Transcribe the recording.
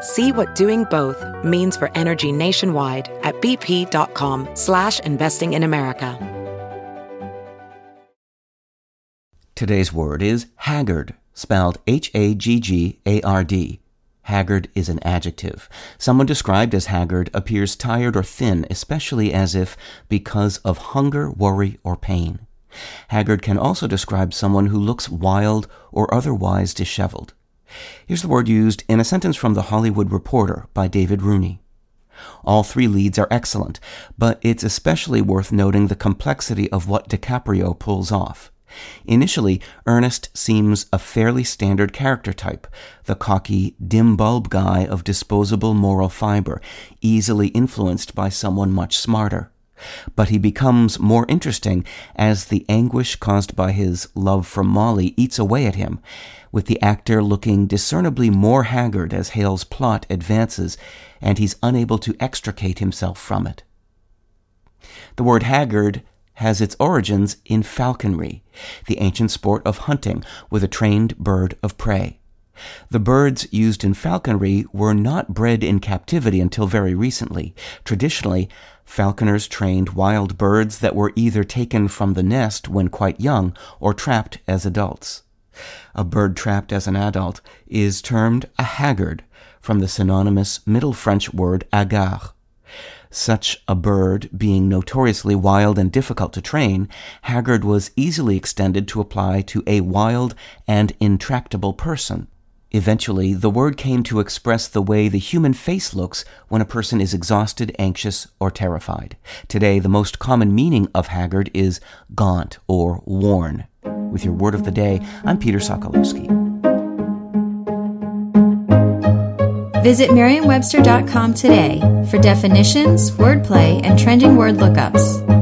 See what doing both means for energy nationwide at bp.com slash investing in America. Today's word is haggard, spelled H-A-G-G-A-R-D. Haggard is an adjective. Someone described as haggard appears tired or thin, especially as if because of hunger, worry, or pain. Haggard can also describe someone who looks wild or otherwise disheveled. Here's the word used in a sentence from The Hollywood Reporter by David Rooney. All three leads are excellent, but it's especially worth noting the complexity of what DiCaprio pulls off. Initially, Ernest seems a fairly standard character type, the cocky, dim bulb guy of disposable moral fiber, easily influenced by someone much smarter. But he becomes more interesting as the anguish caused by his love for Molly eats away at him, with the actor looking discernibly more haggard as Hale's plot advances and he's unable to extricate himself from it. The word haggard has its origins in falconry, the ancient sport of hunting with a trained bird of prey. The birds used in falconry were not bred in captivity until very recently. Traditionally, falconers trained wild birds that were either taken from the nest when quite young or trapped as adults. A bird trapped as an adult is termed a haggard from the synonymous Middle French word hagard. Such a bird being notoriously wild and difficult to train, haggard was easily extended to apply to a wild and intractable person. Eventually, the word came to express the way the human face looks when a person is exhausted, anxious, or terrified. Today, the most common meaning of haggard is gaunt or worn. With your word of the day, I'm Peter Sokolowski. Visit Merriam-Webster.com today for definitions, wordplay, and trending word lookups.